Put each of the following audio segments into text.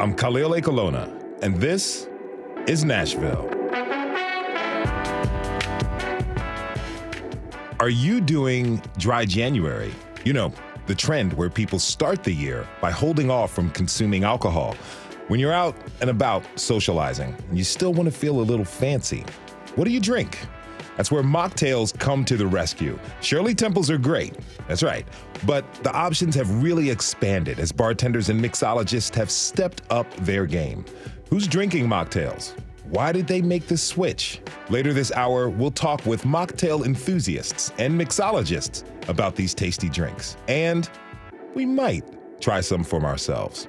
I'm Khalil Ekulona, and this is Nashville. Are you doing dry January? You know, the trend where people start the year by holding off from consuming alcohol. When you're out and about socializing, and you still want to feel a little fancy, what do you drink? That's where mocktails come to the rescue. Shirley Temples are great, that's right. But the options have really expanded as bartenders and mixologists have stepped up their game. Who's drinking mocktails? Why did they make the switch? Later this hour, we'll talk with mocktail enthusiasts and mixologists about these tasty drinks. And we might try some for ourselves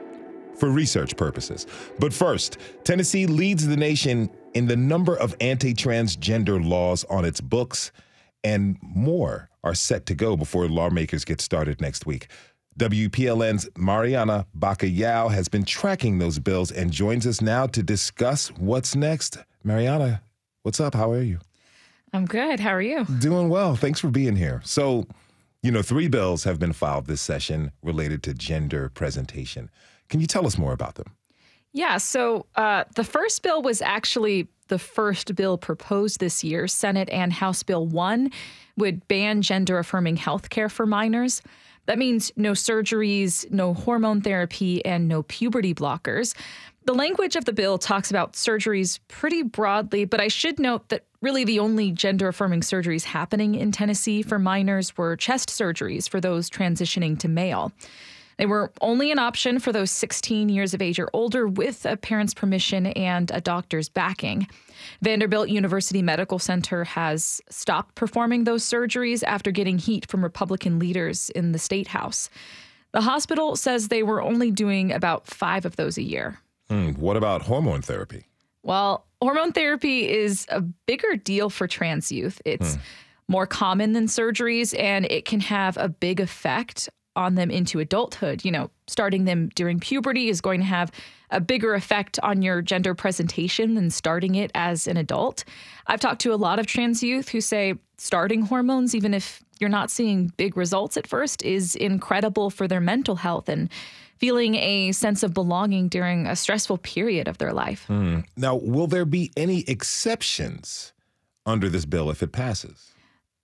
for research purposes. But first, Tennessee leads the nation in the number of anti transgender laws on its books, and more are set to go before lawmakers get started next week. WPLN's Marianna Bacallao has been tracking those bills and joins us now to discuss what's next. Mariana, what's up? How are you? I'm good. How are you? Doing well. Thanks for being here. So, you know, three bills have been filed this session related to gender presentation. Can you tell us more about them? Yeah. So uh, the first bill was actually the first bill proposed this year. Senate and House Bill 1 would ban gender affirming health care for minors. That means no surgeries, no hormone therapy, and no puberty blockers. The language of the bill talks about surgeries pretty broadly, but I should note that really the only gender affirming surgeries happening in Tennessee for minors were chest surgeries for those transitioning to male. They were only an option for those 16 years of age or older with a parent's permission and a doctor's backing. Vanderbilt University Medical Center has stopped performing those surgeries after getting heat from Republican leaders in the state house. The hospital says they were only doing about five of those a year. Hmm, what about hormone therapy? Well, hormone therapy is a bigger deal for trans youth. It's hmm. more common than surgeries, and it can have a big effect on them into adulthood. You know, starting them during puberty is going to have a bigger effect on your gender presentation than starting it as an adult. I've talked to a lot of trans youth who say starting hormones, even if you're not seeing big results at first, is incredible for their mental health and feeling a sense of belonging during a stressful period of their life. Mm. Now, will there be any exceptions under this bill if it passes?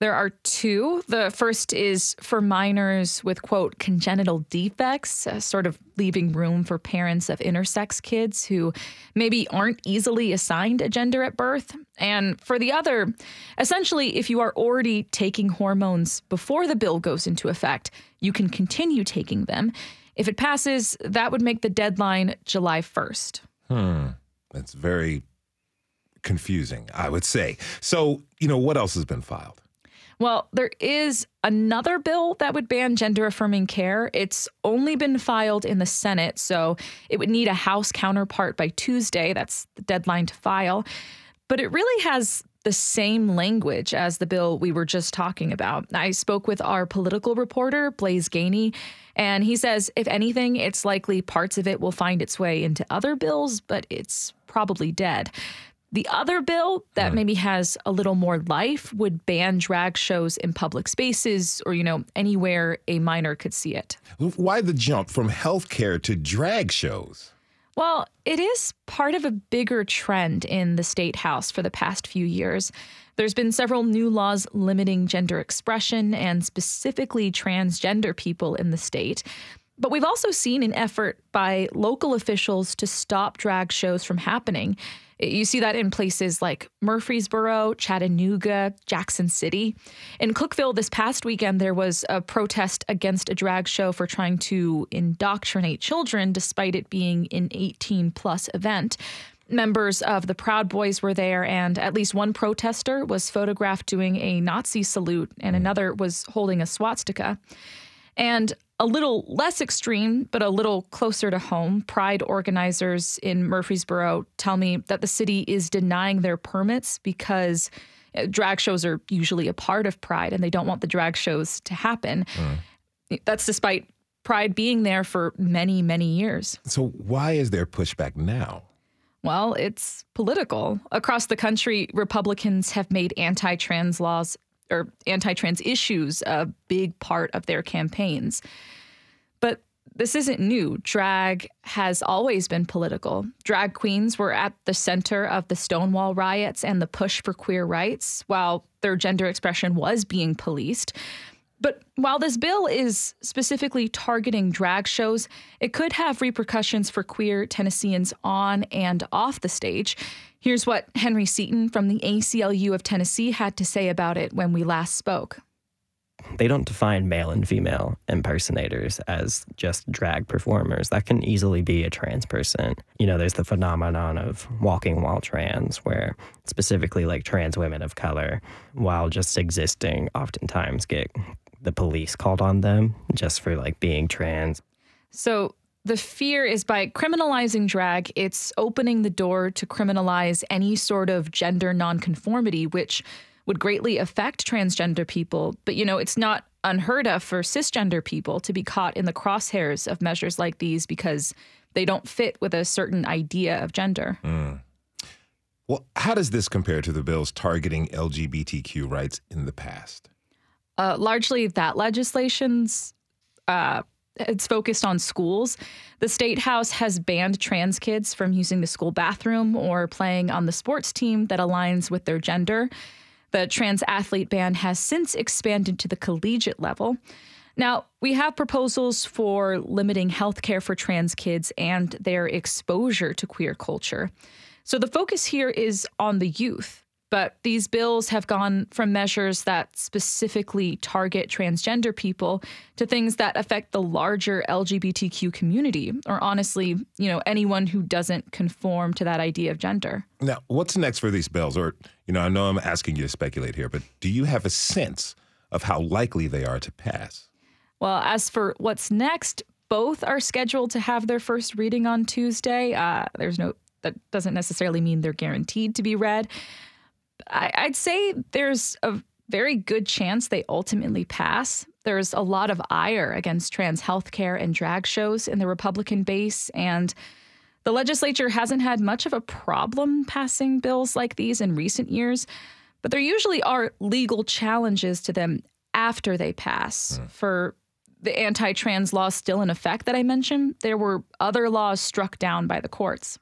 There are two. The first is for minors with, quote, congenital defects, uh, sort of leaving room for parents of intersex kids who maybe aren't easily assigned a gender at birth. And for the other, essentially, if you are already taking hormones before the bill goes into effect, you can continue taking them. If it passes, that would make the deadline July 1st. Hmm. That's very confusing, I would say. So, you know, what else has been filed? Well, there is another bill that would ban gender affirming care. It's only been filed in the Senate, so it would need a House counterpart by Tuesday. That's the deadline to file. But it really has the same language as the bill we were just talking about. I spoke with our political reporter, Blaise Gainey, and he says, if anything, it's likely parts of it will find its way into other bills, but it's probably dead. The other bill that mm. maybe has a little more life would ban drag shows in public spaces or, you know, anywhere a minor could see it. Why the jump from healthcare to drag shows? Well, it is part of a bigger trend in the state house for the past few years. There's been several new laws limiting gender expression and specifically transgender people in the state. But we've also seen an effort by local officials to stop drag shows from happening. You see that in places like Murfreesboro, Chattanooga, Jackson City. In Cookeville this past weekend, there was a protest against a drag show for trying to indoctrinate children despite it being an 18 plus event. Members of the Proud Boys were there, and at least one protester was photographed doing a Nazi salute, and mm. another was holding a swastika. And a little less extreme, but a little closer to home, Pride organizers in Murfreesboro tell me that the city is denying their permits because uh, drag shows are usually a part of Pride and they don't want the drag shows to happen. That's despite Pride being there for many, many years. So, why is there pushback now? Well, it's political. Across the country, Republicans have made anti trans laws or anti trans issues a big part of their campaigns. But this isn't new. Drag has always been political. Drag queens were at the center of the Stonewall riots and the push for queer rights, while their gender expression was being policed. But while this bill is specifically targeting drag shows, it could have repercussions for queer Tennesseans on and off the stage. Here's what Henry Seaton from the ACLU of Tennessee had to say about it when we last spoke. They don't define male and female impersonators as just drag performers. That can easily be a trans person. You know, there's the phenomenon of walking while trans, where specifically like trans women of color, while just existing, oftentimes get the police called on them just for like being trans. So the fear is by criminalizing drag, it's opening the door to criminalize any sort of gender nonconformity, which would greatly affect transgender people. But, you know, it's not unheard of for cisgender people to be caught in the crosshairs of measures like these because they don't fit with a certain idea of gender. Mm. Well, how does this compare to the bills targeting LGBTQ rights in the past? Uh, largely, that legislation's uh, it's focused on schools. The state house has banned trans kids from using the school bathroom or playing on the sports team that aligns with their gender. The trans athlete ban has since expanded to the collegiate level. Now, we have proposals for limiting health care for trans kids and their exposure to queer culture. So the focus here is on the youth. But these bills have gone from measures that specifically target transgender people to things that affect the larger LGBTQ community, or honestly, you know, anyone who doesn't conform to that idea of gender. Now, what's next for these bills? Or, you know, I know I'm asking you to speculate here, but do you have a sense of how likely they are to pass? Well, as for what's next, both are scheduled to have their first reading on Tuesday. Uh, there's no that doesn't necessarily mean they're guaranteed to be read. I, would say there's a very good chance they ultimately pass. There's a lot of ire against trans healthcare and drag shows in the Republican base, and the legislature hasn't had much of a problem passing bills like these in recent years, but there usually are legal challenges to them after they pass. Mm. For the anti trans law still in effect that I mentioned, there were other laws struck down by the courts.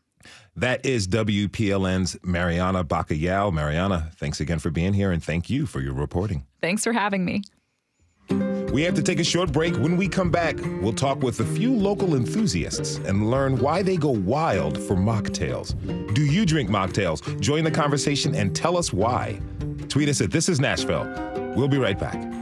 That is WPLN's Marianna Bacallao. Marianna, thanks again for being here and thank you for your reporting. Thanks for having me. We have to take a short break. When we come back, we'll talk with a few local enthusiasts and learn why they go wild for mocktails. Do you drink mocktails? Join the conversation and tell us why. Tweet us at This Is Nashville. We'll be right back.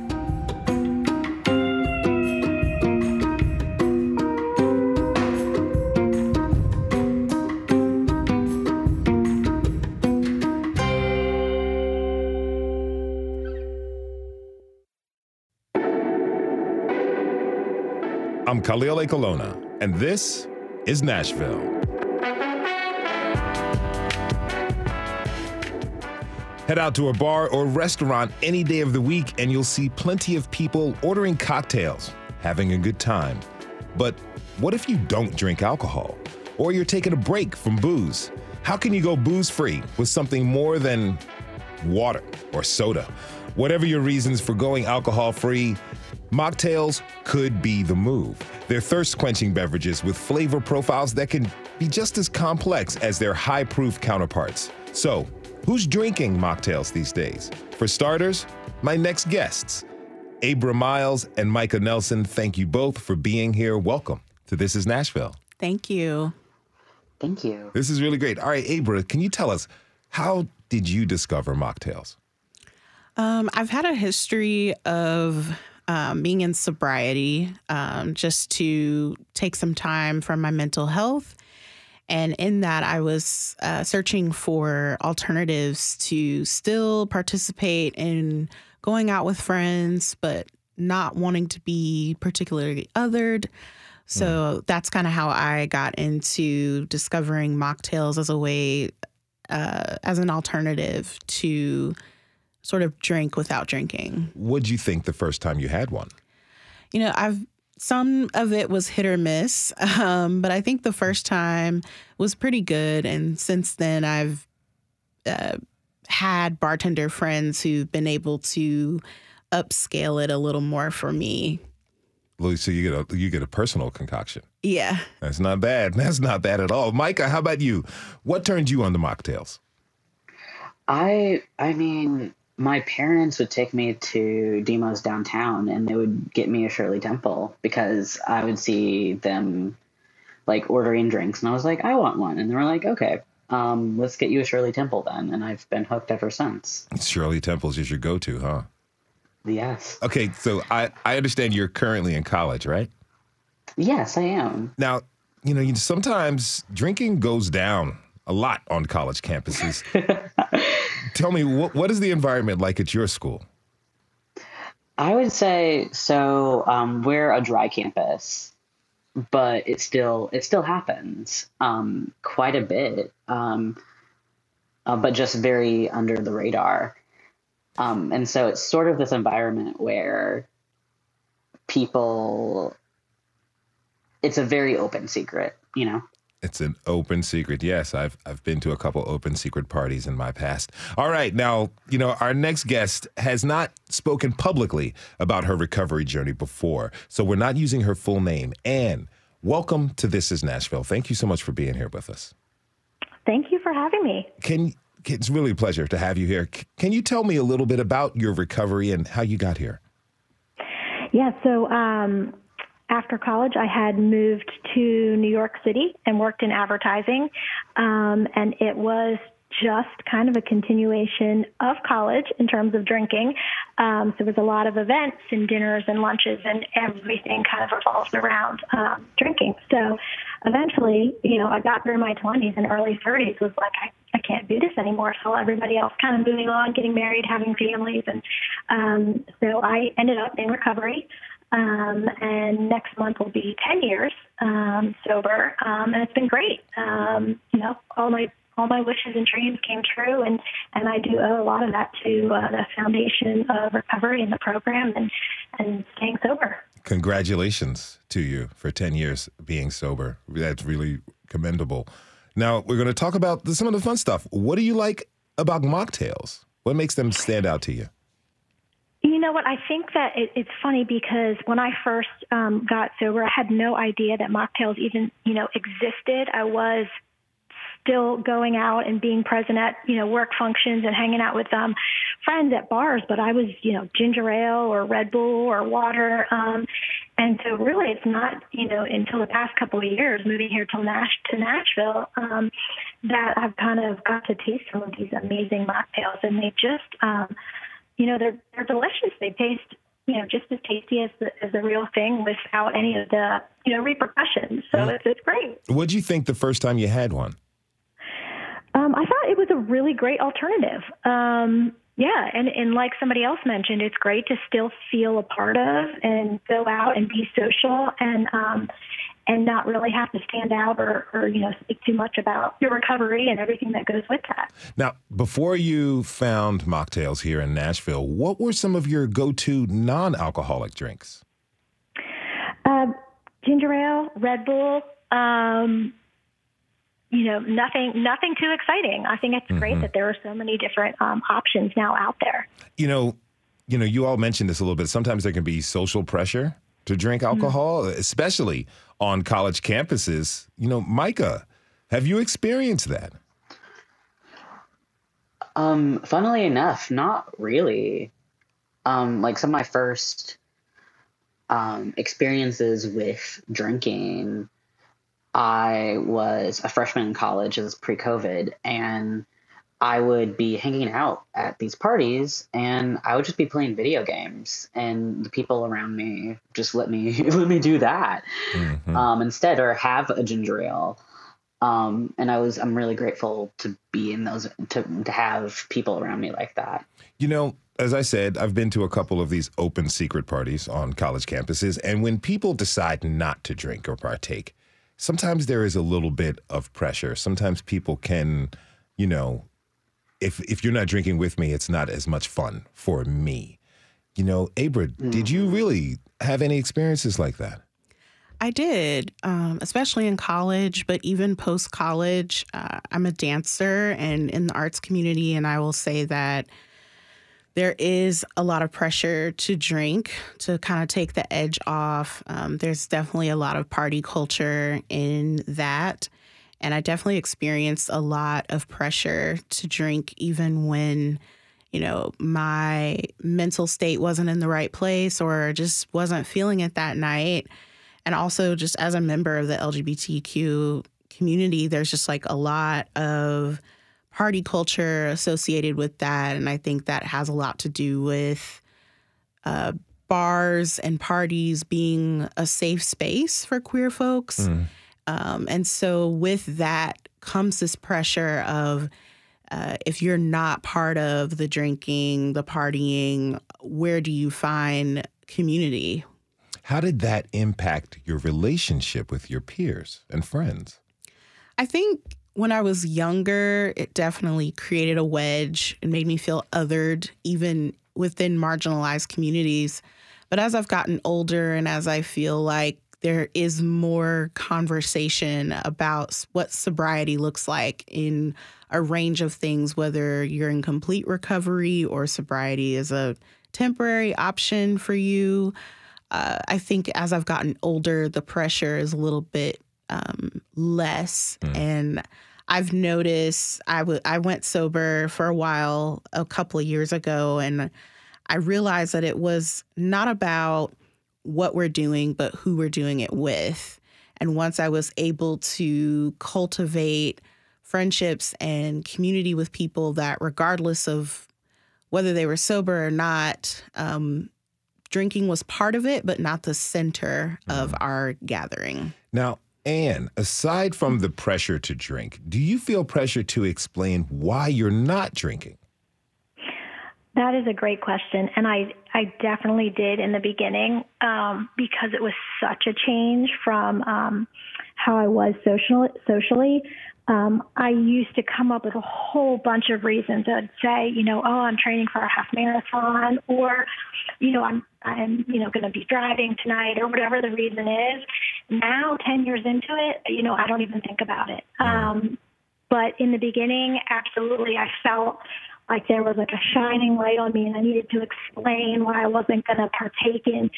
Khalil Ekulona, and this is Nashville. Head out to a bar or restaurant any day of the week, and you'll see plenty of people ordering cocktails, having a good time. But what if you don't drink alcohol? Or you're taking a break from booze? How can you go booze free with something more than water or soda? Whatever your reasons for going alcohol free, Mocktails could be the move. They're thirst quenching beverages with flavor profiles that can be just as complex as their high proof counterparts. So, who's drinking mocktails these days? For starters, my next guests, Abra Myles and Mika Nelson, thank you both for being here. Welcome to This is Nashville. Thank you. Thank you. This is really great. All right, Abra, can you tell us how did you discover mocktails? Um, I've had a history of um, being in sobriety um, just to take some time from my mental health. And in that, I was uh, searching for alternatives to still participate in going out with friends, but not wanting to be particularly othered. So mm. that's kind of how I got into discovering mocktails as a way, uh, as an alternative to sort of drink without drinking. What'd you think the first time you had one? You know, I've some of it was hit or miss, um, but I think the first time was pretty good. And since then, I've uh, had bartender friends who've been able to upscale it a little more for me. So you get a you get a personal concoction. Yeah. That's not bad. That's not bad at all. Mika, how about you? What turned you on the mocktails? I I mean, my parents would take me to Demos downtown and they would get me a Shirley Temple because I would see them like ordering drinks and I was like, I want one. And they were like, okay, um, let's get you a Shirley Temple then. And I've been hooked ever since. Shirley Temple's is your go to, huh? Yes. Okay, so I, I understand you're currently in college, right? Yes, I am. Now, you know, sometimes drinking goes down a lot on college campuses. Tell me, what, what is the environment like at your school? I would say so. Um, we're a dry campus, but it still it still happens um, quite a bit, um, uh, but just very under the radar. Um, and so it's sort of this environment where people, it's a very open secret, you know? It's an open secret. Yes, I've I've been to a couple open secret parties in my past. All right, now, you know, our next guest has not spoken publicly about her recovery journey before. So we're not using her full name. Anne, welcome to This is Nashville. Thank you so much for being here with us. Thank you for having me. Can it's really a pleasure to have you here. Can you tell me a little bit about your recovery and how you got here? Yeah, so um, after college, I had moved to New York City and worked in advertising. Um, and it was just kind of a continuation of college in terms of drinking. Um, so there was a lot of events and dinners and lunches, and everything kind of revolved around um, drinking. So eventually, you know, I got through my 20s and early 30s was like, I, I can't do this anymore. So everybody else kind of moving on, getting married, having families. And um, so I ended up in recovery. Um, and next month will be 10 years um, sober, um, and it's been great. Um, you know, all my all my wishes and dreams came true, and and I do owe a lot of that to uh, the foundation of recovery and the program and and staying sober. Congratulations to you for 10 years being sober. That's really commendable. Now, we're going to talk about some of the fun stuff. What do you like about mocktails? What makes them stand out to you? You know what? I think that it, it's funny because when I first um, got sober, I had no idea that mocktails even, you know, existed. I was still going out and being present at you know work functions and hanging out with um friends at bars but i was you know ginger ale or red bull or water um and so really it's not you know until the past couple of years moving here to nash to nashville um that i've kind of got to taste some of these amazing mocktails and they just um you know they're they're delicious they taste you know, just as tasty as the, as the real thing without any of the, you know, repercussions. So mm. it's, it's great. What did you think the first time you had one? Um, I thought it was a really great alternative. Um, yeah, and, and like somebody else mentioned, it's great to still feel a part of and go out and be social and um, and not really have to stand out or, or you know speak too much about your recovery and everything that goes with that. Now, before you found mocktails here in Nashville, what were some of your go-to non-alcoholic drinks? Uh, ginger ale, Red Bull. Um, you know, nothing, nothing too exciting. I think it's mm-hmm. great that there are so many different um, options now out there. You know, you know, you all mentioned this a little bit. Sometimes there can be social pressure to drink mm-hmm. alcohol, mm-hmm. especially on college campuses. You know, Mika, have you experienced that? Um, funnily enough, not really. Um, like some of my first um, experiences with drinking I was a freshman in college, it was pre COVID, and I would be hanging out at these parties and I would just be playing video games and the people around me just let me let me do that mm-hmm. um, instead or have a ginger ale. Um, and I was I'm really grateful to be in those to to have people around me like that. You know, as I said, I've been to a couple of these open secret parties on college campuses, and when people decide not to drink or partake, sometimes there is a little bit of pressure. Sometimes people can, you know, if if you're not drinking with me, it's not as much fun for me. You know, Abra, mm. did you mm-hmm. really have any experiences like that? I did, um, especially in college, but even post college. Uh, I'm a dancer and in the arts community, and I will say that there is a lot of pressure to drink to kind of take the edge off. Um, there's definitely a lot of party culture in that. And I definitely experienced a lot of pressure to drink, even when, you know, my mental state wasn't in the right place or just wasn't feeling it that night. And also, just as a member of the LGBTQ community, there's just like a lot of party culture associated with that. And I think that has a lot to do with uh, bars and parties being a safe space for queer folks. Mm. Um, and so, with that comes this pressure of uh, if you're not part of the drinking, the partying, where do you find community? How did that impact your relationship with your peers and friends? I think when I was younger, it definitely created a wedge and made me feel othered, even within marginalized communities. But as I've gotten older and as I feel like there is more conversation about what sobriety looks like in a range of things, whether you're in complete recovery or sobriety is a temporary option for you. Uh, I think as I've gotten older, the pressure is a little bit um, less. Mm. And I've noticed I, w- I went sober for a while a couple of years ago, and I realized that it was not about what we're doing, but who we're doing it with. And once I was able to cultivate friendships and community with people that, regardless of whether they were sober or not, um, drinking was part of it, but not the center mm. of our gathering. Now, Anne, aside from the pressure to drink, do you feel pressure to explain why you're not drinking? That is a great question, and I I definitely did in the beginning um, because it was such a change from um, how I was social socially um, I used to come up with a whole bunch of reasons. I'd say, you know, oh, I'm training for a half marathon, or, you know, I'm I'm you know going to be driving tonight, or whatever the reason is. Now, ten years into it, you know, I don't even think about it. Um, but in the beginning, absolutely, I felt like there was like a shining light on me and I needed to explain why I wasn't going to partake in,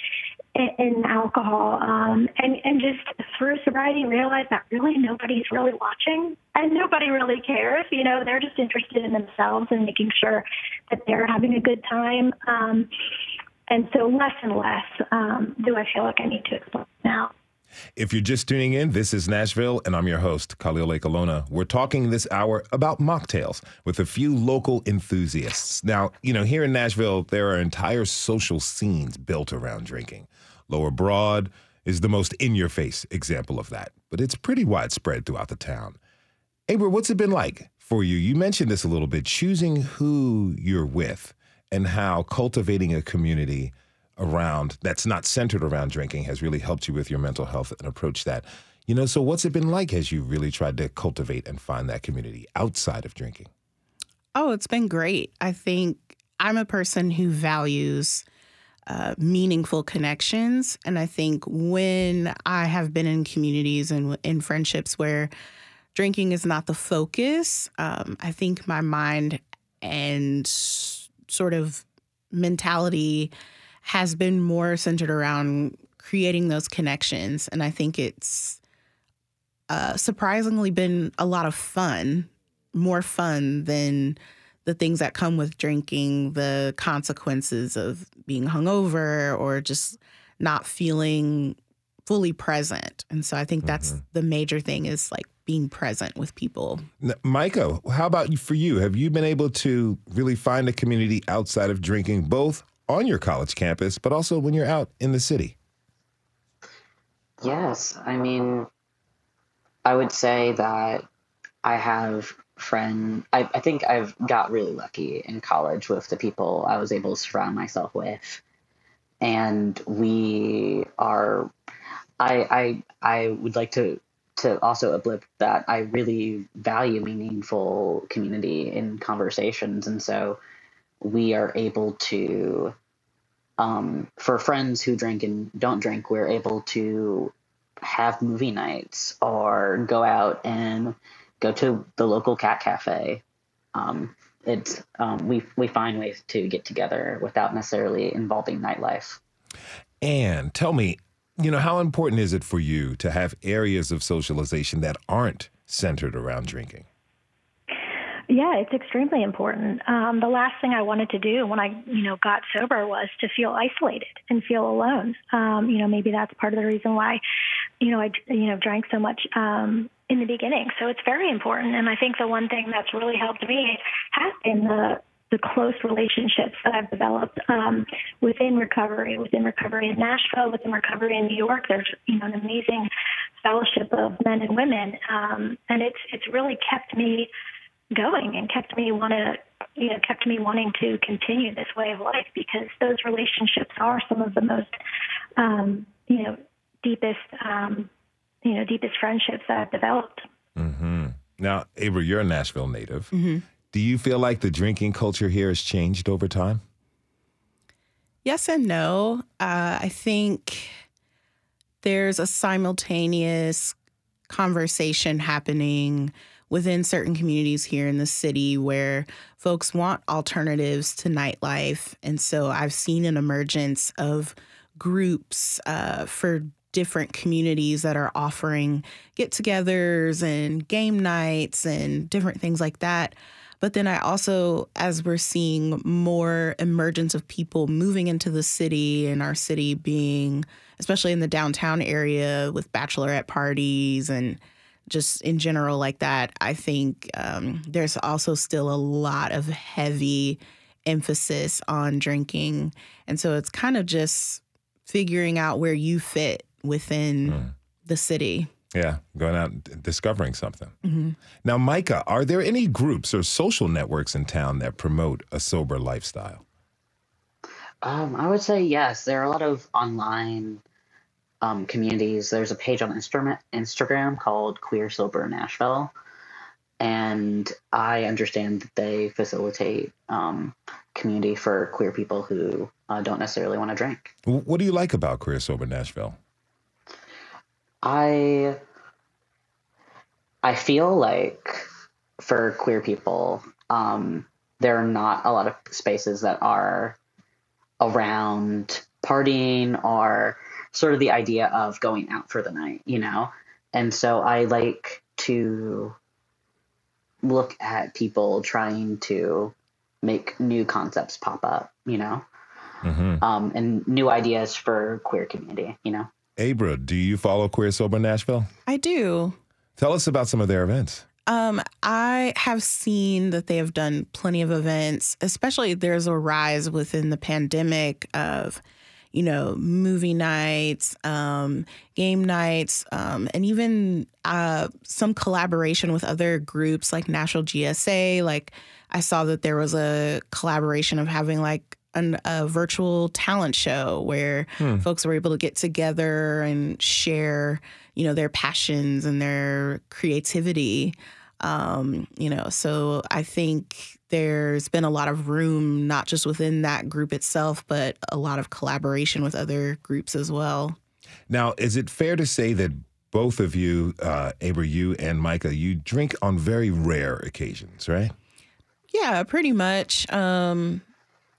in, in alcohol. Um, and, and just through sobriety, realized that really nobody's really watching and nobody really cares. You know, they're just interested in themselves and making sure that they're having a good time. Um, and so less and less um, do I feel like I need to explain now. If you're just tuning in, this is Nashville, and I'm your host, Khalil Ekulona. We're talking this hour about mocktails with a few local enthusiasts. Now, you know, here in Nashville, there are entire social scenes built around drinking. Lower Broad is the most in your face example of that, but it's pretty widespread throughout the town. Abra, what's it been like for you? You mentioned this a little bit choosing who you're with and how cultivating a community around that's not centered around drinking has really helped you with your mental health and approach that. You know, so what's it been like as you really tried to cultivate and find that community outside of drinking? Oh, it's been great. I think I'm a person who values uh, meaningful connections. And I think when I have been in communities and in friendships where drinking is not the focus, um, I think my mind and sort of mentality has been more centered around creating those connections. And I think it's uh, surprisingly been a lot of fun, more fun than the things that come with drinking, the consequences of being hungover or just not feeling fully present. And so I think that's mm-hmm. the major thing is like being present with people. Now, Mika, how about for you? Have you been able to really find a community outside of drinking, both on your college campus, but also when you're out in the city? Yes. I mean, I would say that I have friend I, I think I've got really lucky in college with the people I was able to surround myself with. And we are I I I would like to to also uplift that I really value meaningful community in conversations and so we are able to um, for friends who drink and don't drink we're able to have movie nights or go out and go to the local cat cafe um, it's um, we we find ways to get together without necessarily involving nightlife. And tell me, you know, how important is it for you to have areas of socialization that aren't centered around drinking? Yeah, it's extremely important. Um, the last thing I wanted to do when I, you know, got sober was to feel isolated and feel alone. Um, you know, maybe that's part of the reason why, you know, I, you know, drank so much um, in the beginning. So it's very important. And I think the one thing that's really helped me has been the the close relationships that I've developed um, within recovery, within recovery in Nashville, within recovery in New York. There's you know an amazing fellowship of men and women, um, and it's it's really kept me going and kept me want to you know kept me wanting to continue this way of life because those relationships are some of the most um, you know deepest um, you know deepest friendships that I've developed. Mm-hmm. Now, Abra, you're a Nashville native. Mm-hmm. Do you feel like the drinking culture here has changed over time? Yes and no. Uh, I think there's a simultaneous conversation happening within certain communities here in the city where folks want alternatives to nightlife. And so I've seen an emergence of groups uh, for different communities that are offering get togethers and game nights and different things like that. But then I also, as we're seeing more emergence of people moving into the city and our city being, especially in the downtown area with bachelorette parties and just in general like that, I think um, there's also still a lot of heavy emphasis on drinking. And so it's kind of just figuring out where you fit within mm. the city. Yeah, going out and discovering something. Mm-hmm. Now, Mika, are there any groups or social networks in town that promote a sober lifestyle? Um, I would say yes. There are a lot of online um, communities. There's a page on Instagram called Queer Sober Nashville. And I understand that they facilitate um, community for queer people who uh, don't necessarily want to drink. What do you like about Queer Sober Nashville? I I feel like for queer people, um, there are not a lot of spaces that are around partying or sort of the idea of going out for the night, you know? And so I like to look at people trying to make new concepts pop up, you know? Mm-hmm. Um, and new ideas for queer community, you know? Abra, do you follow Queer Sober Nashville? I do. Tell us about some of their events. Um, I have seen that they have done plenty of events, especially there's a rise within the pandemic of, you know, movie nights, um, game nights, um, and even uh, some collaboration with other groups like National GSA. Like I saw that there was a collaboration of having like an, a virtual talent show where hmm. folks were able to get together and share, you know, their passions and their creativity. Um, you know, so I think there's been a lot of room, not just within that group itself, but a lot of collaboration with other groups as well. Now, is it fair to say that both of you, uh, Abra, you and Mika, you drink on very rare occasions, right? Yeah, pretty much. Um,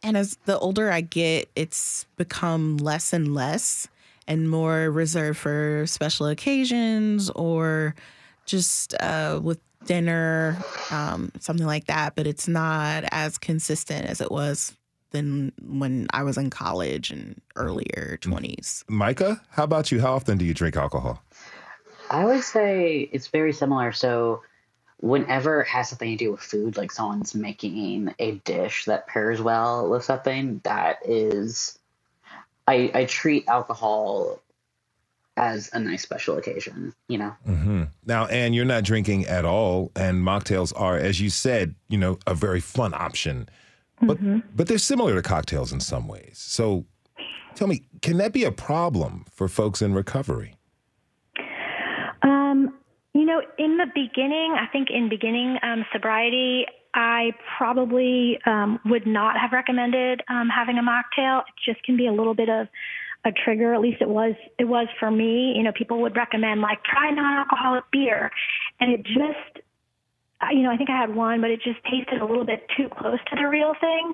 and as the older I get, it's become less and less and more reserved for special occasions or just uh, with dinner, um, something like that. But it's not as consistent as it was than when I was in college and earlier 20s. Mika, how about you? How often do you drink alcohol? I would say it's very similar. So whenever it has something to do with food, like someone's making a dish that pairs well with something, that is, I, I treat alcohol as a nice special occasion, you know? Mm-hmm. Now, and you're not drinking at all, and mocktails are, as you said, you know, a very fun option. But, mm-hmm. but they're similar to cocktails in some ways. So tell me, can that be a problem for folks in recovery? You know, in the beginning, I think in beginning um, sobriety, I probably um, would not have recommended um, having a mocktail. It just can be a little bit of a trigger. At least it was. It was for me. You know, people would recommend like try non-alcoholic beer, and it just you know, I think I had one, but it just tasted a little bit too close to the real thing.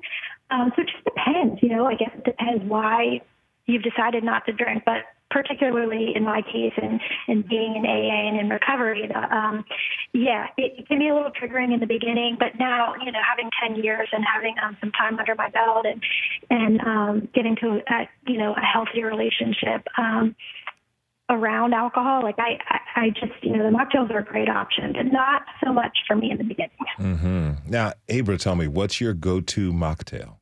Um, so it just depends, you know. I guess it depends why you've decided not to drink, but particularly in my case and, and being in AA and in recovery, um, yeah, it, can be a little triggering in the beginning, but now, you know, having 10 years and having um, some time under my belt and, and um, getting to, a, you know, a healthier relationship, um, around alcohol, like I, I, I, just, you know, the mocktails are a great option, but not so much for me in the beginning. Mm-hmm. Now, Abra, tell me, what's your go-to mocktail?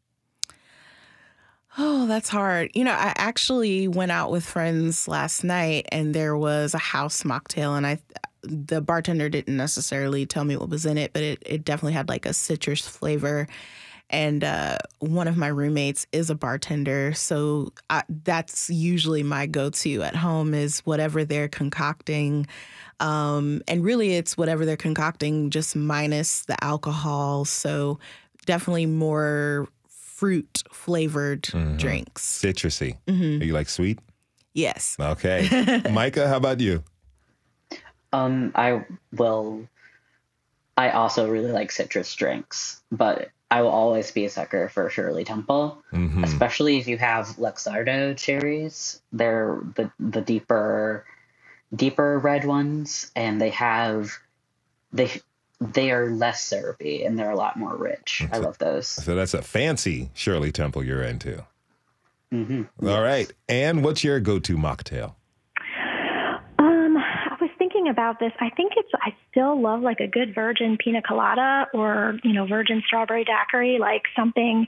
Oh, that's hard. You know, I actually went out with friends last night and there was a house mocktail and I the bartender didn't necessarily tell me what was in it, but it, it definitely had like a citrus flavor. And uh, one of my roommates is a bartender, so I, that's usually my go-to at home is whatever they're concocting, um, and really it's whatever they're concocting, just minus the alcohol. So definitely more fruit flavored mm-hmm. drinks. Citrusy. Mm-hmm. Are you like sweet? Yes. Okay. Mika, how about you? Um, I will. I also really like citrus drinks, but I will always be a sucker for Shirley Temple, mm-hmm. especially if you have Luxardo cherries. They're the the deeper, deeper red ones, and they have they they are less syrupy and they're a lot more rich. I love those. So that's a fancy Shirley Temple you're into. Mm-hmm. All yes. right, and what's your go-to mocktail? Um, I was thinking about this. I think it's. I still love like a good virgin pina colada or you know virgin strawberry daiquiri, like something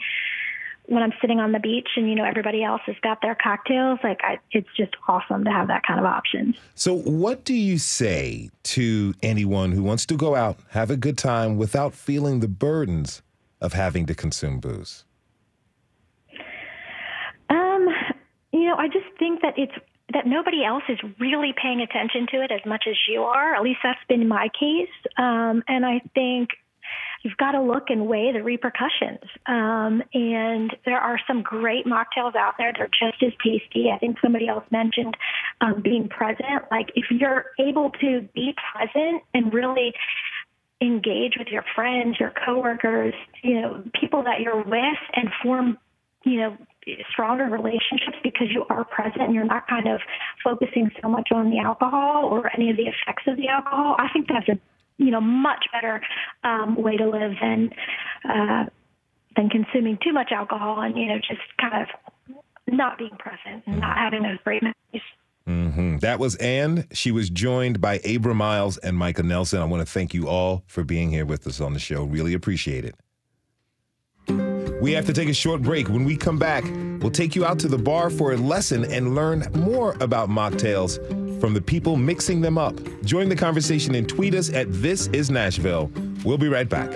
when I'm sitting on the beach and you know everybody else has got their cocktails, like I, it's just awesome to have that kind of option. So, what do you say to anyone who wants to go out, have a good time without feeling the burdens of having to consume booze? Um, you know, I just think that it's that nobody else is really paying attention to it as much as you are. At least that's been my case. Um, and I think you've got to look and weigh the repercussions. Um, and there are some great mocktails out there. They're just as tasty. I think somebody else mentioned um, being present. Like if you're able to be present and really engage with your friends, your coworkers, you know, people that you're with and form, you know, stronger relationships because you are present and you're not kind of focusing so much on the alcohol or any of the effects of the alcohol. I think that's a you know, much better um, way to live than uh, than consuming too much alcohol and you know just kind of not being present and not having those great memories. Mm-hmm. That was Anne. She was joined by Abra Myles and Mika Nelson. I want to thank you all for being here with us on the show. Really appreciate it. We have to take a short break. When we come back, we'll take you out to the bar for a lesson and learn more about mocktails from the people mixing them up. Join the conversation and tweet us at This Is Nashville. We'll be right back.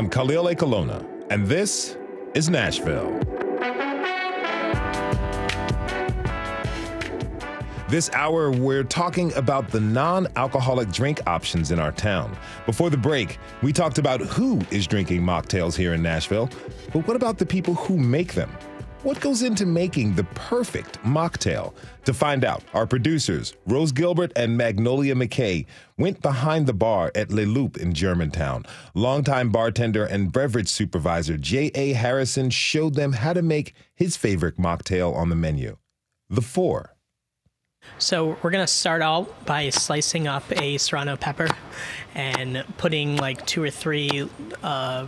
I'm Khalil Ekulona, and this is Nashville. This hour, we're talking about the non alcoholic drink options in our town. Before the break, we talked about who is drinking mocktails here in Nashville, but what about the people who make them? What goes into making the perfect mocktail? To find out, our producers, Rose Gilbert and Magnolia McKay, went behind the bar at Le Loop in Germantown. Longtime bartender and beverage supervisor J.A. Harrison showed them how to make his favorite mocktail on the menu, the Four. So we're gonna start out by slicing up a serrano pepper and putting like two or three uh,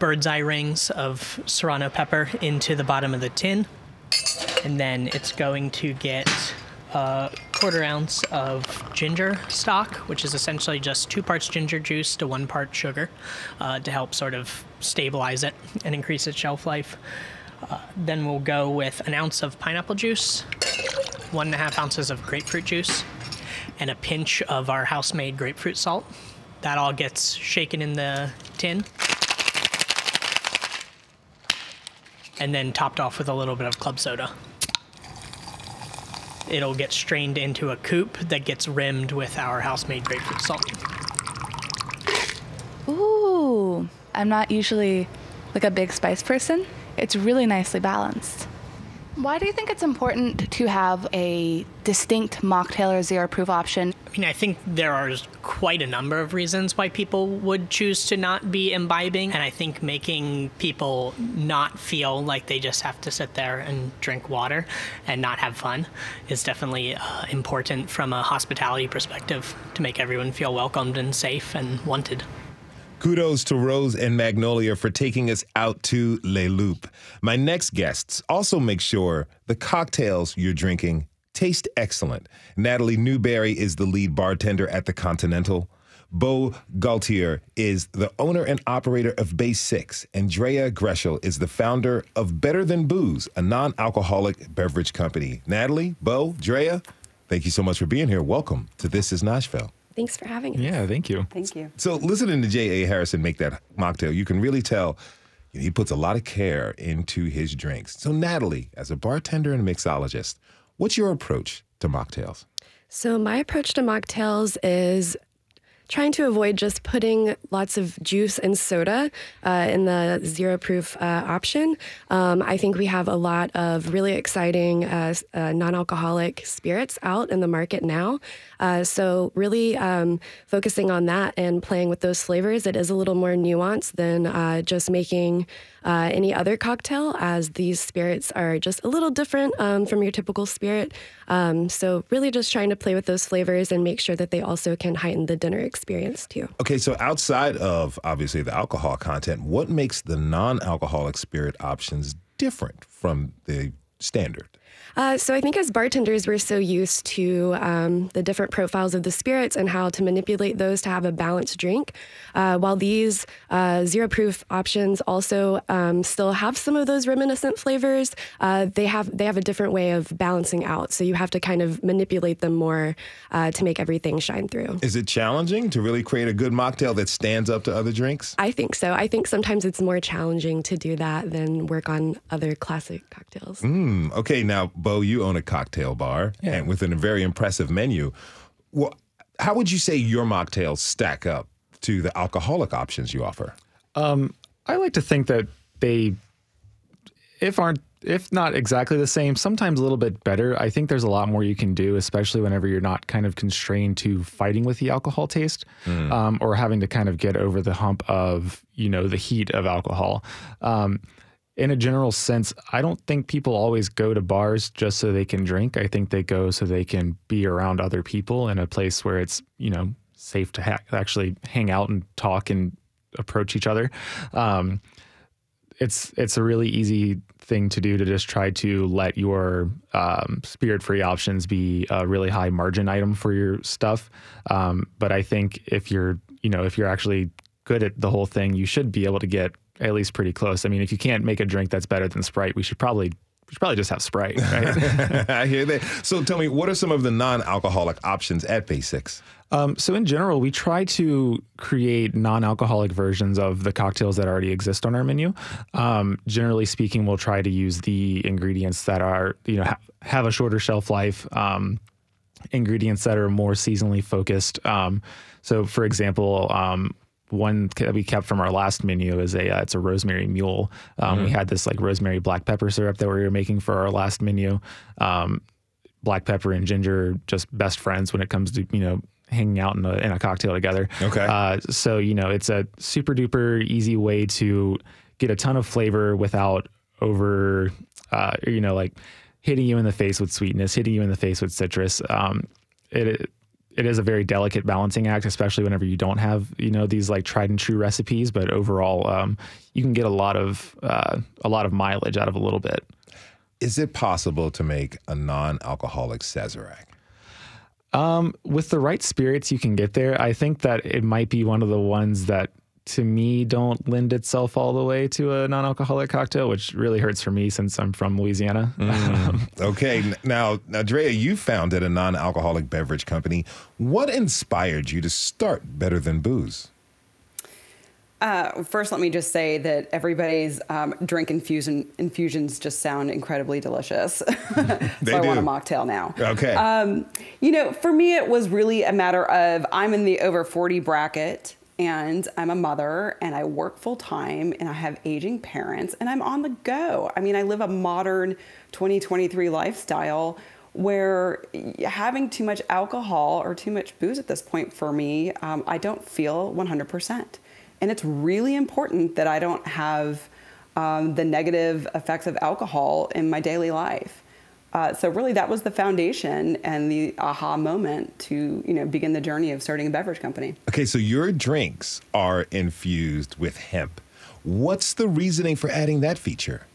bird's eye rings of serrano pepper into the bottom of the tin, and then it's going to get a quarter ounce of ginger stock, which is essentially just two parts ginger juice to one part sugar, uh, to help sort of stabilize it and increase its shelf life. Uh, then we'll go with an ounce of pineapple juice, one and a half ounces of grapefruit juice, and a pinch of our house made grapefruit salt. That all gets shaken in the tin. And then topped off with a little bit of club soda. it'll get strained into a coupe that gets rimmed with our house-made grapefruit salt. Ooh, I'm not usually like a big spice person. It's really nicely balanced. Why do you think it's important to have a distinct mocktail or zero proof option? I mean, I think there are quite a number of reasons why people would choose to not be imbibing, and I think making people not feel like they just have to sit there and drink water and not have fun is definitely uh, important from a hospitality perspective to make everyone feel welcomed and safe and wanted. Kudos to Rose and Magnolia for taking us out to Le Loop. My next guests also make sure the cocktails you're drinking taste excellent. Natalie Newberry is the lead bartender at the Continental. Beau Gaultier is the owner and operator of Bay 6, Andrea Groeschel is the founder of Better Than Booze, a non alcoholic beverage company. Natalie, Beau, Drea, thank you so much for being here. Welcome to This is Nashville. Thanks for having us. Yeah, thank you. Thank you. So, listening to J.A. Harrison make that mocktail, you can really tell you know, he puts a lot of care into his drinks. So, Natalie, as a bartender and mixologist, what's your approach to mocktails? So, my approach to mocktails is trying to avoid just putting lots of juice and soda uh, in the zero proof uh, option. Um, I think we have a lot of really exciting uh, uh non alcoholic spirits out in the market now. Uh, so, really um, focusing on that and playing with those flavors, it is a little more nuanced than uh, just making uh, any other cocktail, as these spirits are just a little different um, from your typical spirit. Um, so, really just trying to play with those flavors and make sure that they also can heighten the dinner experience too. Okay, so outside of obviously the alcohol content, what makes the non alcoholic spirit options different from the standard? Uh, so I think as bartenders, we're so used to um, the different profiles of the spirits and how to manipulate those to have a balanced drink. Uh, while these uh, zero proof options also um, still have some of those reminiscent flavors, uh, they have they have a different way of balancing out. So you have to kind of manipulate them more uh, to make everything shine through. Is it challenging to really create a good mocktail that stands up to other drinks? I think so. I think sometimes it's more challenging to do that than work on other classic cocktails. Mm, okay, now Beau, you own a cocktail bar yeah. and with a very impressive menu. Well, how would you say your mocktails stack up to the alcoholic options you offer? Um, I like to think that they, if aren't if not exactly the same, sometimes a little bit better. I think there's a lot more you can do, especially whenever you're not kind of constrained to fighting with the alcohol taste mm. um, or having to kind of get over the hump of, you know, the heat of alcohol. Um, in a general sense, I don't think people always go to bars just so they can drink. I think they go so they can be around other people in a place where it's, you know, safe to ha- actually hang out and talk and approach each other. Um, it's it's a really easy thing to do to just try to let your um, spirit free options be a really high margin item for your stuff. Um, but I think if you're you know if you're actually good at the whole thing, you should be able to get at least pretty close. I mean, if you can't make a drink that's better than Sprite, we should probably we should probably just have Sprite, right? I hear that. So tell me, what are some of the non-alcoholic options at Bay 6? Um, so in general, we try to create non-alcoholic versions of the cocktails that already exist on our menu. Um, generally speaking, we'll try to use the ingredients that are you know ha- have a shorter shelf life. Um, ingredients that are more seasonally focused. Um, so, for example, um, one that we kept from our last menu is a uh, it's a rosemary mule. Um, mm-hmm. We had this like rosemary black pepper syrup that we were making for our last menu. Um, black pepper and ginger just best friends when it comes to you know hanging out in a, in a cocktail together. Okay. Uh, so you know it's a super duper easy way to get a ton of flavor without over uh, you know like hitting you in the face with sweetness, hitting you in the face with citrus. Um, it it is a very delicate balancing act, especially whenever you don't have you know these like tried and true recipes. But overall, um, you can get a lot of uh, a lot of mileage out of a little bit. Is it possible to make a non-alcoholic Sazerac? Um, with the right spirits, you can get there. I think that it might be one of the ones that to me don't lend itself all the way to a non-alcoholic cocktail, which really hurts for me since I'm from Louisiana. Mm. okay, now, now, Drea, you founded a non-alcoholic beverage company. What inspired you to start Better Than Booze? Uh, first, let me just say that everybody's um, drink infusion infusions just sound incredibly delicious. so They I want a mocktail now. Okay. Um, you know, for me, it was really a matter of I'm in the over 40 bracket and I'm a mother and I work full time and I have aging parents and I'm on the go. I mean, I live a modern 2023 lifestyle where having too much alcohol or too much booze at this point for me, um, I don't feel 100%. And it's really important that I don't have um, the negative effects of alcohol in my daily life. Uh, so really, that was the foundation and the aha moment to you know begin the journey of starting a beverage company. Okay, so your drinks are infused with hemp. What's the reasoning for adding that feature?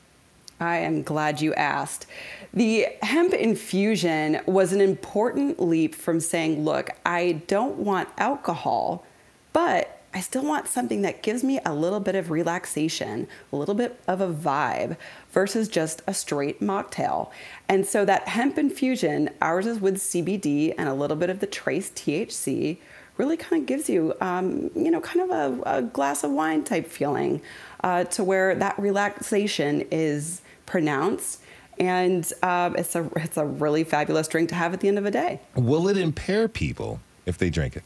I am glad you asked. The hemp infusion was an important leap from saying, look, I don't want alcohol, but I still want something that gives me a little bit of relaxation, a little bit of a vibe versus just a straight mocktail. And so that hemp infusion, ours is with CBD and a little bit of the trace THC, really kind of gives you, um, you know, kind of a, a glass of wine type feeling uh, to where that relaxation is pronounced. And um, it's a it's a really fabulous drink to have at the end of a day. Will it impair people if they drink it?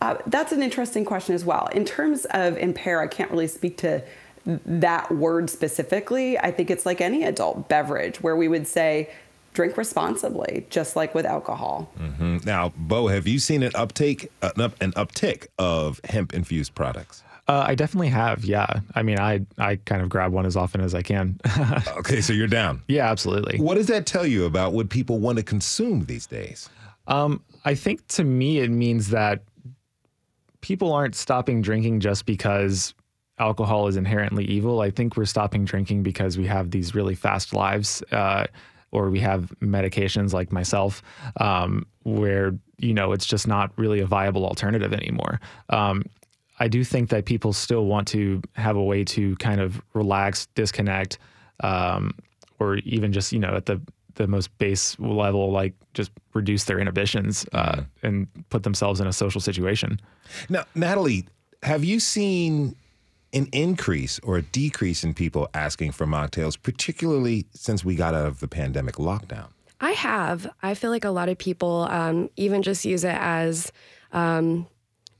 Uh, that's an interesting question as well. In terms of impair, I can't really speak to that word specifically. I think it's like any adult beverage where we would say drink responsibly, just like with alcohol. hmm Now, Beau, have you seen an uptake, an, up, an uptick of hemp infused products? Uh, I definitely have. Yeah. I mean, I I kind of grab one as often as I can. Okay, so you're down. yeah, absolutely. What does that tell you about what people want to consume these days? Um, I think to me it means that people aren't stopping drinking just because alcohol is inherently evil. I think we're stopping drinking because we have these really fast lives, uh, or we have medications like myself, um, where you know it's just not really a viable alternative anymore. Um, I do think that people still want to have a way to kind of relax, disconnect, um, or even just you know at the the most base level, like just reduce their inhibitions uh, and put themselves in a social situation. Now, Natalie, have you seen an increase or a decrease in people asking for mocktails, particularly since we got out of the pandemic lockdown? I have. I feel like a lot of people um, even just use it as um,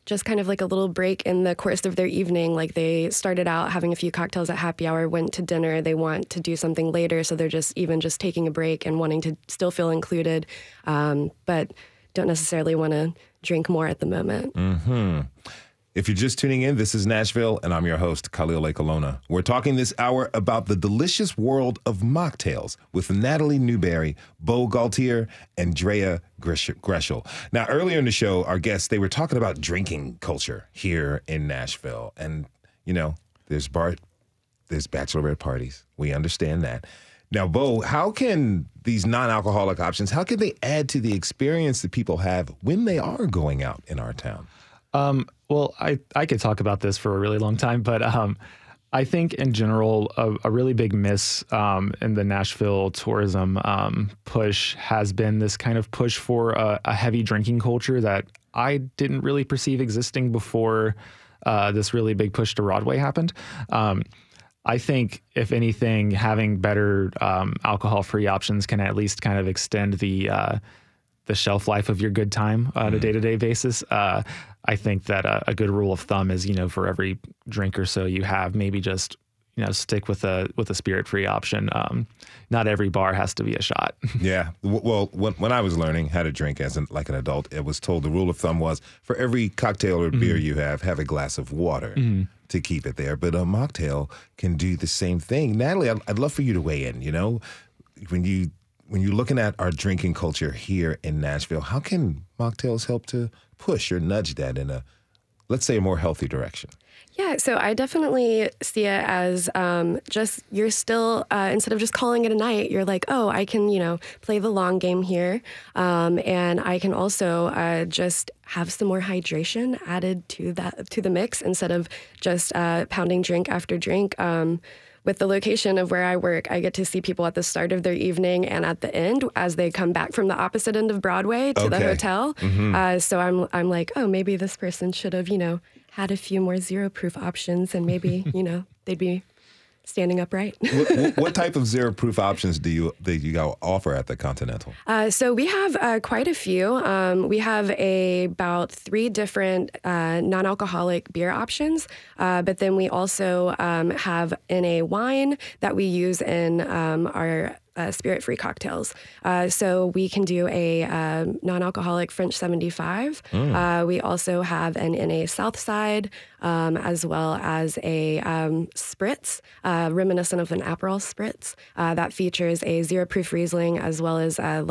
just kind of like a little break in the course of their evening. Like they started out having a few cocktails at happy hour, went to dinner, they want to do something later. So they're just even just taking a break and wanting to still feel included, um, but don't necessarily want to drink more at the moment. Hmm. If you're just tuning in, this is Nashville, and I'm your host, Khalil Ekulona. We're talking this hour about the delicious world of mocktails with Natalie Newberry, Beau Gaultier, and Drea Groeschel. Now, earlier in the show, our guests, they were talking about drinking culture here in Nashville. And, you know, there's bar, there's bachelorette parties. We understand that. Now, Beau, how can these non-alcoholic options, how can they add to the experience that people have when they are going out in our town? Um, well, I, I could talk about this for a really long time, but um, I think in general, a, a really big miss um, in the Nashville tourism um, push has been this kind of push for a, a heavy drinking culture that I didn't really perceive existing before uh, this really big push to Broadway happened. Um, I think, if anything, having better um, alcohol-free options can at least kind of extend the uh, the shelf life of your good time on a day to day basis. Uh, I think that a, a good rule of thumb is, you know, for every drink or so you have, maybe just you know stick with a with a spirit free option. Um, not every bar has to be a shot. Yeah. Well, when, when I was learning how to drink as an, like an adult, it was told the rule of thumb was for every cocktail or beer you have, have a glass of water to keep it there. But a mocktail can do the same thing. Natalie, I'd, I'd love for you to weigh in. You know, when you when you're looking at our drinking culture here in Nashville, how can mocktails help to push or nudge that in a, let's say, a more healthy direction? Yeah, so I definitely see it as um, just you're still uh, instead of just calling it a night, you're like, oh, I can you know play the long game here, um, and I can also uh, just have some more hydration added to that to the mix instead of just uh, pounding drink after drink. Um, with the location of where I work, I get to see people at the start of their evening and at the end as they come back from the opposite end of Broadway to the Okay. hotel. Uh, so I'm I'm like, oh, maybe this person should have you know had a few more zero proof options, and maybe you know they'd be standing upright. what, what, type of zero proof options do you that you offer at the Continental? Uh, so we have uh, quite a few. Um, we have a, about three different uh, non-alcoholic beer options, uh, but then we also um, have in a wine that we use in um, our uh, spirit free cocktails. Uh, so we can do a um, non alcoholic French 75. Mm. Uh, we also have an NA Southside, um, as well as a um, spritz, uh, reminiscent of an Aperol spritz, uh, that features a zero proof Riesling as well as uh,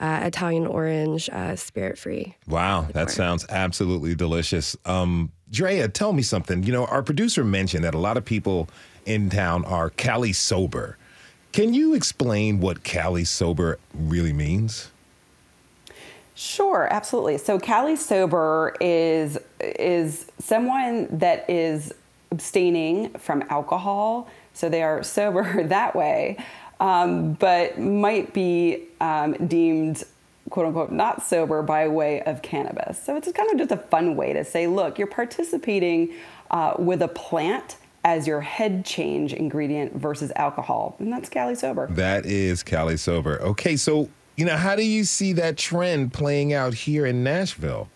Italian orange spirit free. Wow, that sounds absolutely delicious. Um, Drea, tell me something. You know, our producer mentioned that a lot of people in town are Cali sober. Can you explain what Cali sober really means? Sure, absolutely. So Cali sober is is someone that is abstaining from alcohol. So they are sober that way, um, but might be um, deemed quote unquote not sober by way of cannabis. So it's kind of just a fun way to say, look, you're participating uh, with a plant as your head change ingredient versus alcohol. And that's Cali Sober. That is Cali Sober. Okay, so, you know, how do you see that trend playing out here in Nashville?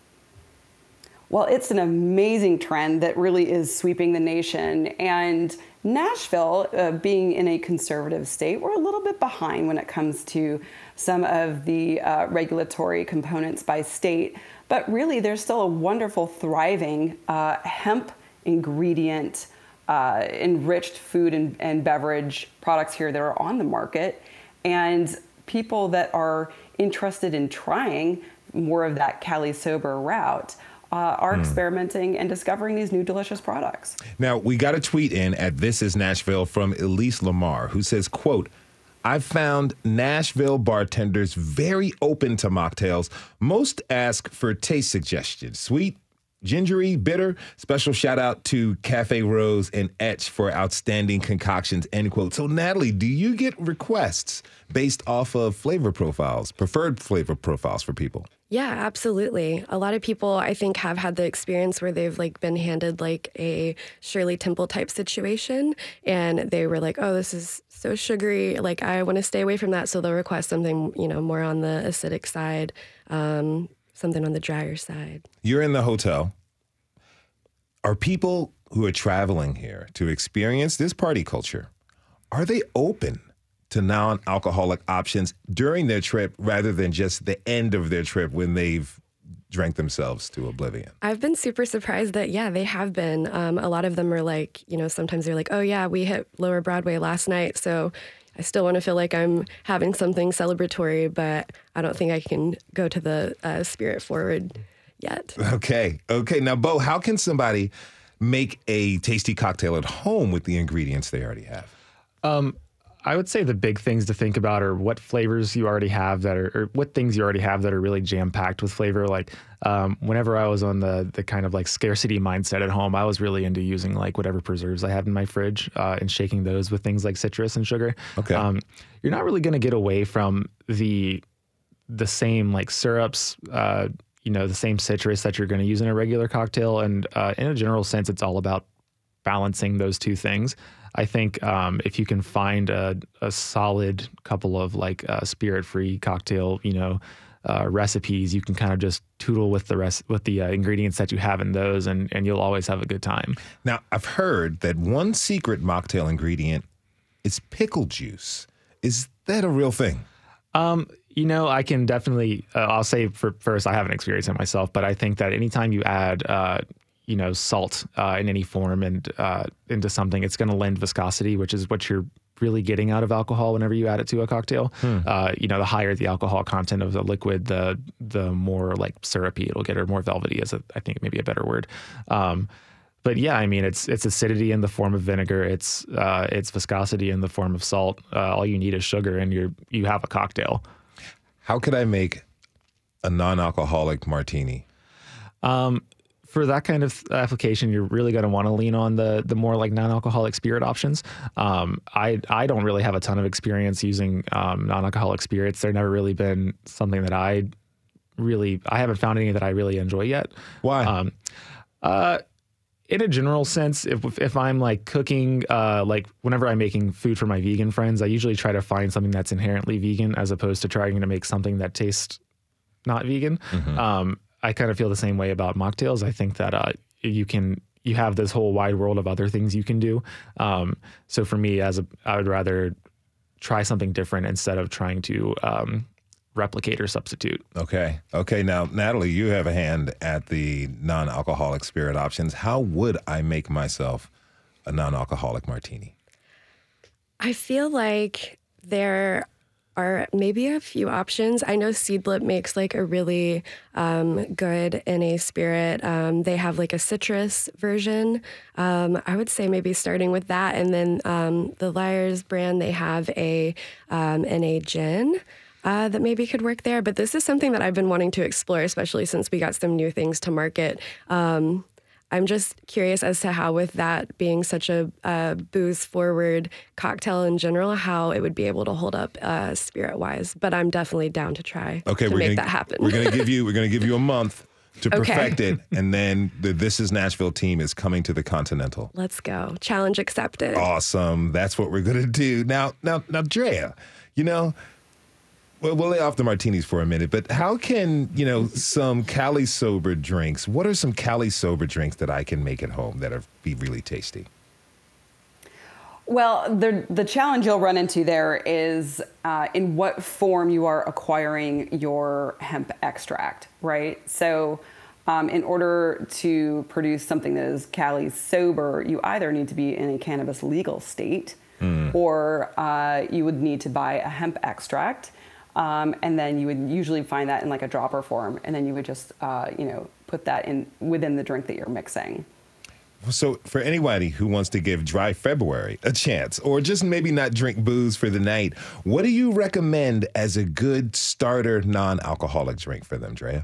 Well, it's an amazing trend that really is sweeping the nation. And Nashville, uh, being in a conservative state, we're a little bit behind when it comes to some of the uh, regulatory components by state. But really, there's still a wonderful, thriving uh, hemp ingredient uh, enriched food and, and beverage products here that are on the market. And people that are interested in trying more of that Cali sober route uh, are mm. experimenting and discovering these new delicious products. Now, we got a tweet in at This Is Nashville from Elise Lamar, who says, quote, I've found Nashville bartenders very open to mocktails. Most ask for taste suggestions, sweet, gingery, bitter. Special shout out to Cafe Rose and Etch for outstanding concoctions, end quote. So, Natalie, do you get requests based off of flavor profiles, preferred flavor profiles for people? Yeah, absolutely. A lot of people I think have had the experience where they've like been handed like a Shirley Temple type situation and they were like, "Oh, this is so sugary. Like I want to stay away from that." So they'll request something, you know, more on the acidic side. Um, something on the drier side. You're in the hotel. Are people who are traveling here to experience this party culture, are they open to non-alcoholic options during their trip rather than just the end of their trip when they've drank themselves to oblivion. I've been super surprised that, yeah, they have been. Um, a lot of them are like, you know, sometimes they're like, oh, yeah, we hit Lower Broadway last night. So I still want to feel like I'm having something celebratory, but I don't think I can go to the uh, spirit forward yet. Okay. Okay. Now, Beau, how can somebody make a tasty cocktail at home with the ingredients they already have? Um, I would say the big things to think about are what flavors you already have that are, or what things you already have that are really jam packed with flavor. Like um, whenever I was on the the kind of like scarcity mindset at home, I was really into using like whatever preserves I had in my fridge uh, and shaking those with things like citrus and sugar. Okay, um, you're not really going to get away from the the same like syrups. Uh, you know, the same citrus that you're going to use in a regular cocktail, and uh, in a general sense, it's all about balancing those two things. I think um, if you can find a, a solid couple of like uh, spirit free cocktail, you know, uh, recipes, you can kind of just tootle with the rest with the uh, ingredients that you have in those, and and you'll always have a good time. Now, I've heard that one secret mocktail ingredient is pickle juice. Is that a real thing? Um, you know, I can definitely. Uh, I'll say for first, I haven't experienced it myself, but I think that anytime you add uh, you know salt uh, in any form and uh, into something, it's going to lend viscosity, which is what you're really getting out of alcohol whenever you add it to a cocktail. Hmm. Uh, you know, the higher the alcohol content of the liquid, the the more like syrupy it'll get, or more velvety, is a, I think maybe a better word. Um, but yeah, I mean, it's it's acidity in the form of vinegar. It's uh, it's viscosity in the form of salt. Uh, all you need is sugar, and you you have a cocktail. How could I make a non-alcoholic martini? Um, for that kind of application, you're really going to want to lean on the the more like non-alcoholic spirit options. Um, I I don't really have a ton of experience using um, non-alcoholic spirits. They've never really been something that I really I haven't found any that I really enjoy yet. Why? Um, uh, in a general sense, if if I'm like cooking, uh, like whenever I'm making food for my vegan friends, I usually try to find something that's inherently vegan as opposed to trying to make something that tastes not vegan. Mm-hmm. Um, I kind of feel the same way about mocktails. I think that uh, you can you have this whole wide world of other things you can do. Um, so for me, as a, I would rather try something different instead of trying to um, replicate or substitute. Okay. Okay. Now, Natalie, you have a hand at the non alcoholic spirit options. How would I make myself a non alcoholic martini? I feel like there are maybe a few options. I know Seedlip makes like a really um, good NA spirit. Um, they have like a citrus version. Um, I would say maybe starting with that. And then um, the Lyre's brand, they have a um, NA gin. Uh, that maybe could work there, but this is something that I've been wanting to explore, especially since we got some new things to market. I'm just curious as to how, with that being such a, a booze forward cocktail in general, how it would be able to hold up uh, spirit wise. But I'm definitely down to try Okay, to we're make gonna, that happen. We're gonna give you we're gonna give you a month to Okay. perfect it, and then the This Is Nashville team is coming to the Continental. Let's go. Challenge accepted. Awesome. That's what we're gonna do. Now, now, now, Drea, you know, well, we'll lay off the martinis for a minute, but how can you know some Cali sober drinks? What are some Cali sober drinks that I can make at home that are be really tasty? Well, the the challenge you'll run into there is uh, in what form you are acquiring your hemp extract, right? So, um, in order to produce something that is Cali sober, you either need to be in a cannabis legal state, or uh, you would need to buy a hemp extract, um, and then you would usually find that in like a dropper form, and then you would just uh, you know put that in within the drink that you're mixing. So, for anybody who wants to give Dry February a chance, or just maybe not drink booze for the night, what do you recommend as a good starter non-alcoholic drink for them, Drea?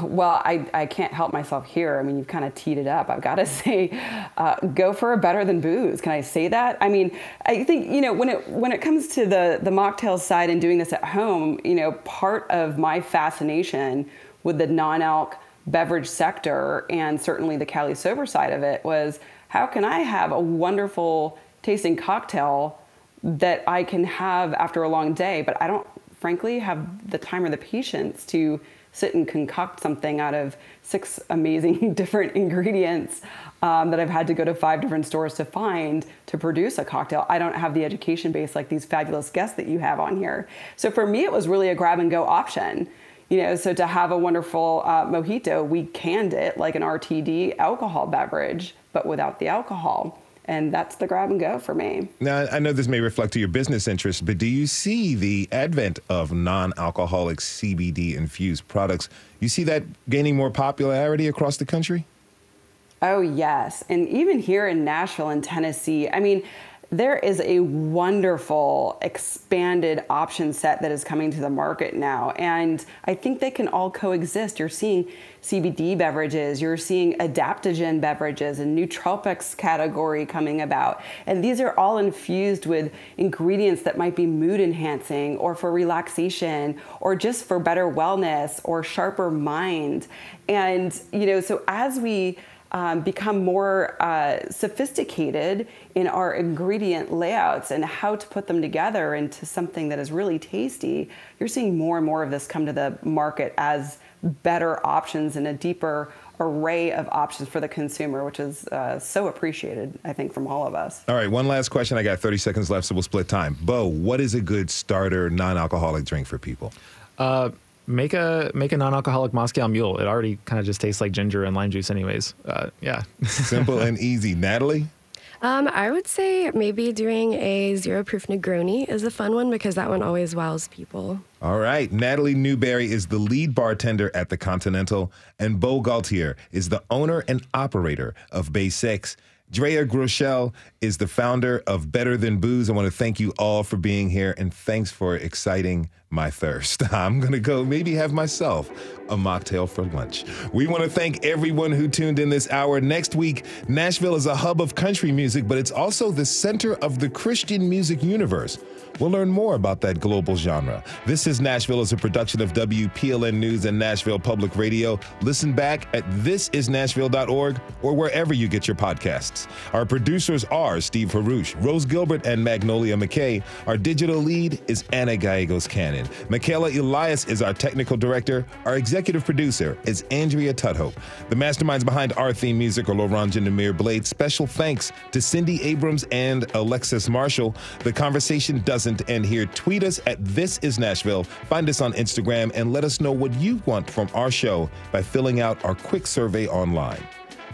Well, I, I can't help myself here. I mean, you've kind of teed it up. I've got to say, uh, go for a better than booze. Can I say that? I mean, I think you know when it when it comes to the the mocktail side and doing this at home, you know, part of my fascination with the non-alc beverage sector and certainly the Cali sober side of it was how can I have a wonderful tasting cocktail that I can have after a long day, but I don't frankly have the time or the patience to sit and concoct something out of six amazing different ingredients um, that I've had to go to five different stores to find to produce a cocktail. I don't have the education base like these fabulous guests that you have on here. So for me, it was really a grab and go option. You know, so to have a wonderful uh, mojito, we canned it like an RTD alcohol beverage, but without the alcohol. And that's the grab and go for me. Now, I know this may reflect to your business interests, but do you see the advent of non-alcoholic CBD infused products? You see that gaining more popularity across the country? Oh, yes. And even here in Nashville and Tennessee, I mean, there is a wonderful expanded option set that is coming to the market now. And I think they can all coexist. You're seeing CBD beverages, you're seeing adaptogen beverages, and nootropics category coming about. And these are all infused with ingredients that might be mood enhancing or for relaxation or just for better wellness or sharper mind. And, you know, so as we um, become more uh, sophisticated in our ingredient layouts and how to put them together into something that is really tasty, you're seeing more and more of this come to the market as better options and a deeper array of options for the consumer, which is uh, so appreciated, I think, from all of us. All right, one last question. I got 30 seconds left, so we'll split time. Beau, what is a good starter non-alcoholic drink for people? Uh, make a make a non-alcoholic Moscow Mule. It already kind of just tastes like ginger and lime juice, anyways. Uh, yeah, Simple and easy. Natalie? Um, I would say maybe doing a zero proof Negroni is a fun one because that one always wows people. All right. Natalie Newberry is the lead bartender at the Continental, and Beau Gaultier is the owner and operator of Bay 6. Drea Groeschel is the founder of Better Than Booze. I want to thank you all for being here, and thanks for exciting my thirst. I'm going to go maybe have myself a mocktail for lunch. We want to thank everyone who tuned in this hour. Next week, Nashville is a hub of country music, but it's also the center of the Christian music universe. We'll learn more about that global genre. This is Nashville is a production of WPLN News and Nashville Public Radio. Listen back at thisisnashville.org or wherever you get your podcasts. Our producers are Steve Haruch, Rose Gilbert, and Magnolia McKay. Our digital lead is Anna Gallegos Cannon. Michaela Elias is our technical director. Our executive producer is Andrea Tudhope. The masterminds behind our theme music are Laurent and Amir Blade. Special thanks to Cindy Abrams and Alexis Marshall. The conversation doesn't end here. Tweet us at This Is Nashville. Find us on Instagram and let us know what you want from our show by filling out our quick survey online.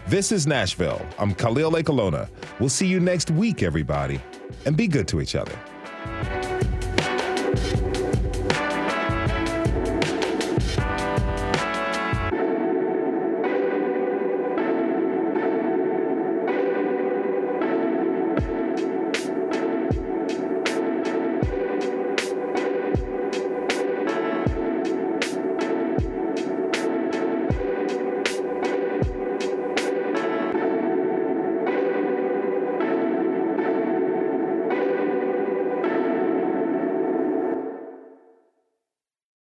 This is Nashville. I'm Khalil Ekulona. We'll see you next week, everybody, and be good to each other.